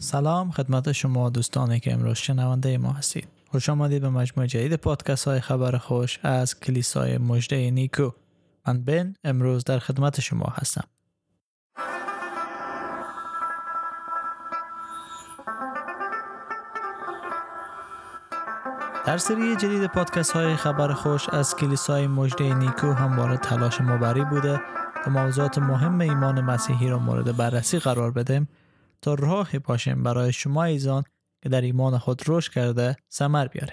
سلام خدمت شما دوستانی که امروز شنونده ما هستید. خوش آمدید به مجموعه جدید پادکست های خبر خوش از کلیسای مجده نیکو. من بن امروز در خدمت شما هستم. در سری جدید پادکست های خبر خوش از کلیسای مجده نیکو همواره تلاش مبری بوده تا موضوعات مهم ایمان مسیحی را مورد بررسی قرار بدیم تا راهی باشیم برای شما ایزان که در ایمان خود رشد کرده سمر بیاره.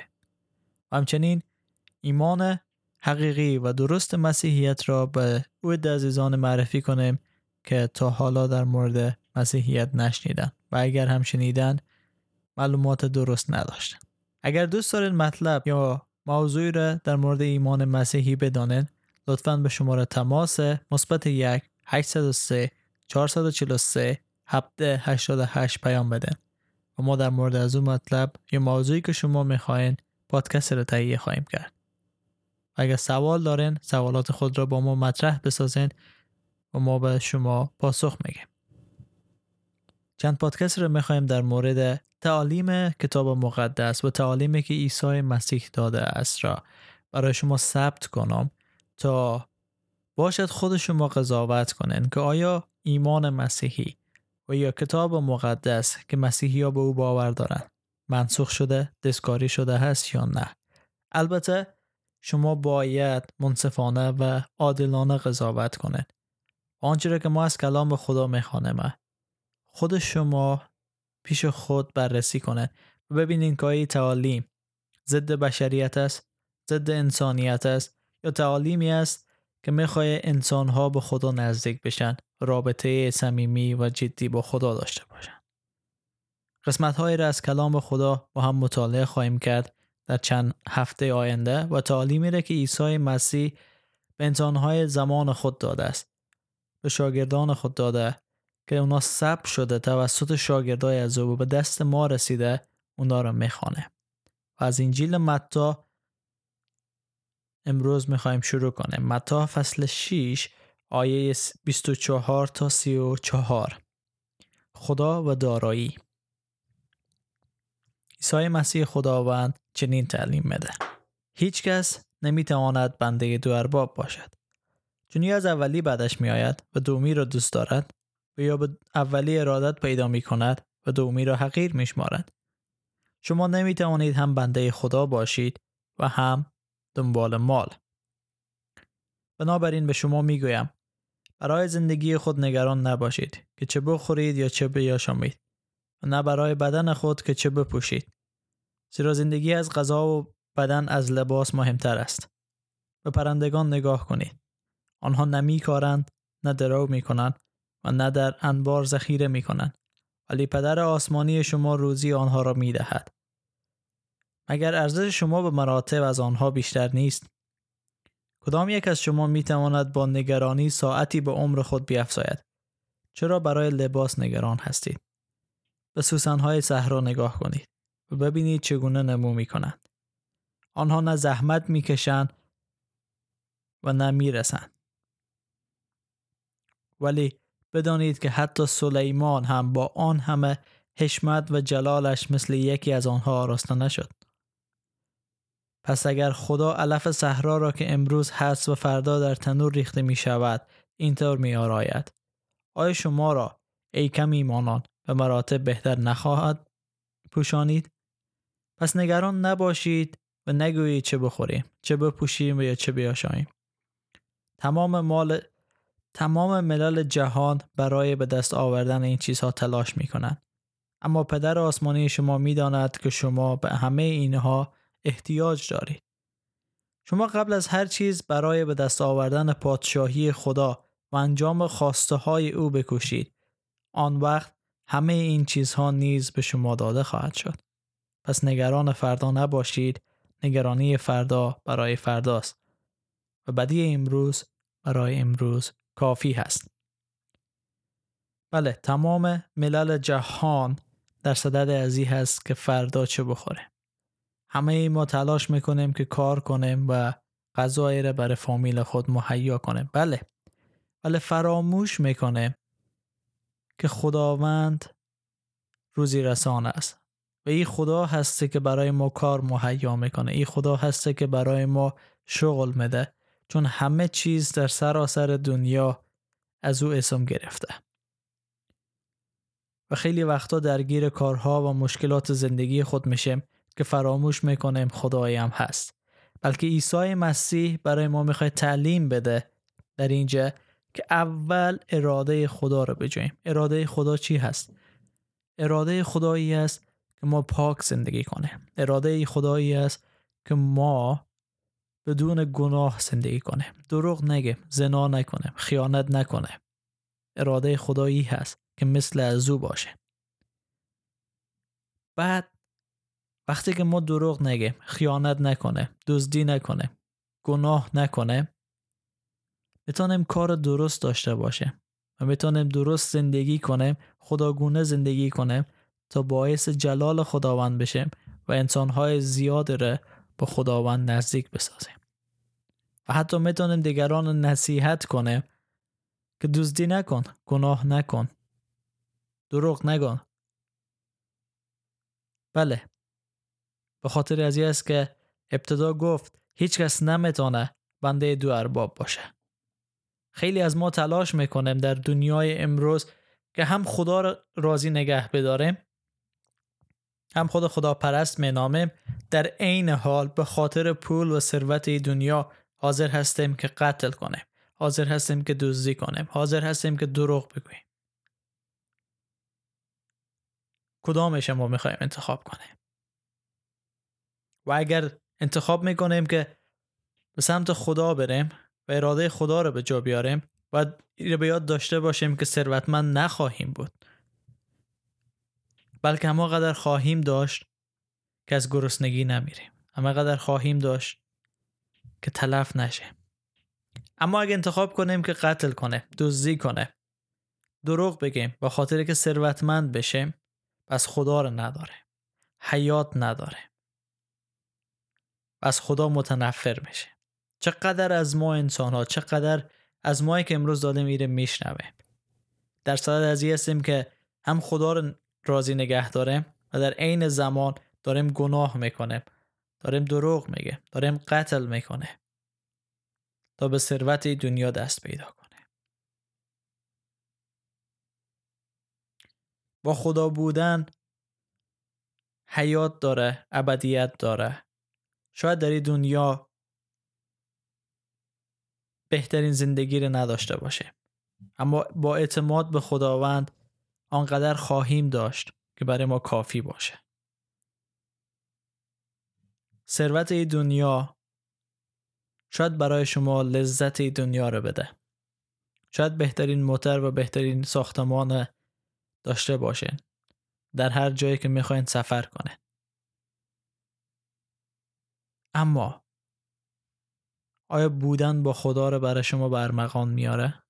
و همچنین ایمان حقیقی و درست مسیحیت را به او عزیزان معرفی کنیم که تا حالا در مورد مسیحیت نشنیدن و اگر هم شنیدن معلومات درست نداشتن. اگر دوست دارید مطلب یا موضوعی را در مورد ایمان مسیحی بدانید لطفا به شماره تماس مثبت یک 803 443 788 پیام بده و ما در مورد از اون مطلب یا موضوعی که شما می‌خواین پادکست رو تهیه خواهیم کرد. اگر سوال دارین سوالات خود را با ما مطرح بسازین و ما به شما پاسخ میگیم. چند پادکست رو می‌خوایم در مورد تعالیم کتاب مقدس و تعالیمی که عیسی مسیح داده است را برای شما ثبت کنم تا باشد خود شما قضاوت کنین که آیا ایمان مسیحی و یا کتاب مقدس که مسیحی ها به او باور دارند. منسوخ شده دستکاری شده هست یا نه؟ البته شما باید منصفانه و عادلانه قضاوت کنید. آنچه را که ما از کلام خدا می‌خوانیم. خود شما پیش خود بررسی کنه و ببینید که تعالیم ضد بشریت است ضد انسانیت است یا تعالیمی است که می‌خواه انسان ها به خدا نزدیک بشن رابطه صمیمی و جدی با خدا داشته باشن. قسمت هایی را از کلام خدا با هم مطالعه خواهیم کرد در چند هفته آینده و تعالیمی را که عیسی مسیح به های زمان خود داده است. به شاگردان خود داده که اونا ثبت شده توسط شاگردای از او به دست ما رسیده اونا را می‌خوانه. و از انجیل متا امروز می‌خوایم شروع کنیم. متا فصل 6 آیه 24 تا 34 خدا و دارایی. عیسی مسیح خداوند چنین تعلیم میده. هیچ کس نمی‌تواند بنده دو ارباب باشد. چون یا از اولی بعدش میآید و دومی را دوست دارد و یا به اولی ارادت پیدا می کند و دومی را حقیر می شمارد. شما نمی توانید هم بنده خدا باشید و هم دنبال مال. بنابراین به شما می گویم برای زندگی خود نگران نباشید که چه بخورید یا چه بیاشامید و نه برای بدن خود که چه بپوشید. زیرا زندگی از غذا و بدن از لباس مهمتر است. به پرندگان نگاه کنید. آنها نمی کارند، نه درو می کنند و نه در انبار ذخیره می کنند. ولی پدر آسمانی شما روزی آنها را می دهد. مگر ارزش شما به مراتب از آنها بیشتر نیست؟ کدام یک از شما می تواند با نگرانی ساعتی به عمر خود بیافزاید؟ چرا برای لباس نگران هستید؟ به سوسنهای صحرا نگاه کنید و ببینید چگونه نمو می کنند. آنها نه زحمت می کشند و نه می رسند. ولی بدانید که حتی سلیمان هم با آن همه حشمت و جلالش مثل یکی از آنها آراسته نشد. پس اگر خدا علف صحرا را که امروز هست و فردا در تنور ریخته می شود اینطور می آراید. آیا شما را ای کم ایمانان به مراتب بهتر نخواهد پوشانید؟ پس نگران نباشید و نگویید چه بخوریم، چه بپوشیم و یا چه بیاشاییم. تمام مال تمام ملل جهان برای به دست آوردن این چیزها تلاش می کنند. اما پدر آسمانی شما می داند که شما به همه اینها احتیاج دارید. شما قبل از هر چیز برای به دست آوردن پادشاهی خدا و انجام خواسته های او بکوشید. آن وقت همه این چیزها نیز به شما داده خواهد شد. پس نگران فردا نباشید. نگرانی فردا برای فرداست. و بدی امروز برای امروز کافی هست. بله تمام ملل جهان در صدد ازی هست که فردا چه بخوره. همه ای ما تلاش می‌کنیم که کار کنیم و غذایی را برای فامیل خود مهیا کنیم. بله. ولی فراموش می‌کنه که خداوند روزی رسان است. و این خدا هسته که برای ما کار مهیا می‌کنه. این خدا هسته که برای ما شغل میده. چون همه چیز در سراسر دنیا از او اسم گرفته. و خیلی وقتا درگیر کارها و مشکلات زندگی خود میشیم. که فراموش می‌کنیم خدایی هم هست. بلکه عیسی مسیح برای ما می‌خواد تعلیم بده در اینجا که اول اراده خدا رو بجویم اراده خدا چی هست؟ اراده خدایی است که ما پاک زندگی کنیم. اراده خدایی است که ما بدون گناه زندگی کنیم. دروغ نگیم زنا نکنیم خیانت نکنیم. اراده خدایی هست که مثل از او باشه. بعد وقتی که ما دروغ نگیم خیانت نکنه دزدی نکنه گناه نکنه می‌تونیم کار درست داشته باشه و می‌تونیم درست زندگی کنیم خداگونه زندگی کنیم تا باعث جلال خداوند بشیم و انسانهای زیاد را با خداوند نزدیک بسازیم. و حتی می‌تونیم دیگران نصیحت کنیم که دزدی نکن گناه نکن دروغ نگن بله. به خاطر از است که ابتدا گفت هیچ کس نمی‌تونه بنده دو ارباب باشه. خیلی از ما تلاش می‌کنیم در دنیای امروز که هم خدا را راضی نگه بداریم هم خود خدا پرست مینامیم. در عین حال به خاطر پول و ثروت دنیا حاضر هستیم که قتل کنیم حاضر هستیم که دزدی کنیم حاضر هستیم که دروغ بگوییم. کدامش ما می‌خوایم انتخاب کنیم؟ و اگر انتخاب می‌کنیم که به سمت خدا بریم و اراده خدا رو به جا بیاریم و به یاد داشته باشیم که ثروتمند نخواهیم بود. بلکه همه قدر خواهیم داشت که از گرسنگی نمیریم. همه قدر خواهیم داشت که تلف نشه. اما اگه انتخاب کنیم که قتل کنه دزدی کنه دروغ بگیم با خاطر که ثروتمند بشیم پس خدا رو نداره. حیات نداره. از خدا متنفر میشه. چقدر از ما انسان ها چقدر از مایی که امروز داده میره میشنوه. در صدد از هستیم که هم خدا رو راضی نگه داریم و در عین زمان داریم گناه می‌کنیم. داریم دروغ میگه. داریم قتل می‌کنه. تا به ثروت دنیا دست پیدا کنه. با خدا بودن حیات داره ابدیت داره. شاید در این دنیا بهترین زندگی رو نداشته باشه اما با اعتماد به خداوند آنقدر خواهیم داشت که برای ما کافی باشه. ثروت ای دنیا شاید برای شما لذت ای دنیا رو بده. شاید بهترین موتر و بهترین ساختمان داشته باشین. در هر جایی که می‌خواین سفر کنه اما آیا بودن با خدا رو برای شما برمغان میاره؟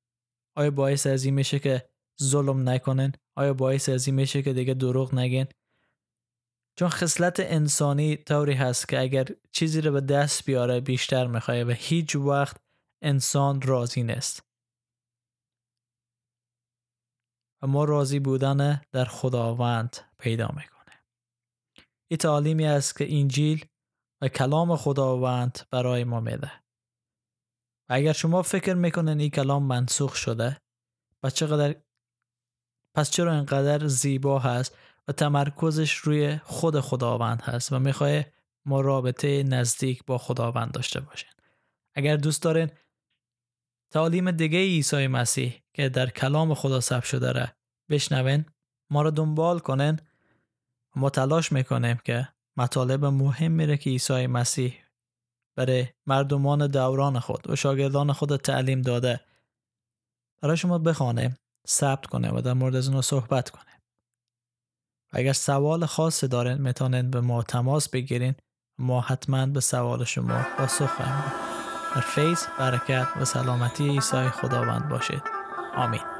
آیا باعث از این میشه که ظلم نکنن؟ آیا باعث از این میشه که دیگه دروغ نگین؟ چون خصلت انسانی طوری هست که اگر چیزی رو به دست بیاره بیشتر می‌خواه و هیچ وقت انسان راضی نیست. و ما راضی بودن در خداوند پیدا می‌کنه. این تعلیمی است که انجیل و کلام خداوند برای ما میده. و اگر شما فکر می‌کنن این کلام منسوخ شده و چقدر پس چرا اینقدر زیبا هست و تمرکزش روی خود خداوند هست و می‌خواه ما رابطه نزدیک با خداوند داشته باشین اگر دوست دارین تعالیم دیگه عیسی مسیح که در کلام خدا ثبت شده را بشنوین ما رو دنبال کنین ما تلاش می‌کنیم که مطالب مهم میره که عیسی مسیح برای مردمان دوران خود و شاگردان خود تعلیم داده. برای شما بخوانه ثبت کنه و در مورد از اونو صحبت کنه. و اگر سوال خاصی دارین می‌تونین به ما تماس بگیرین. ما حتما به سوال شما پاسخ خواهیم در فیض برکت و سلامتی عیسی خداوند باشید. آمین.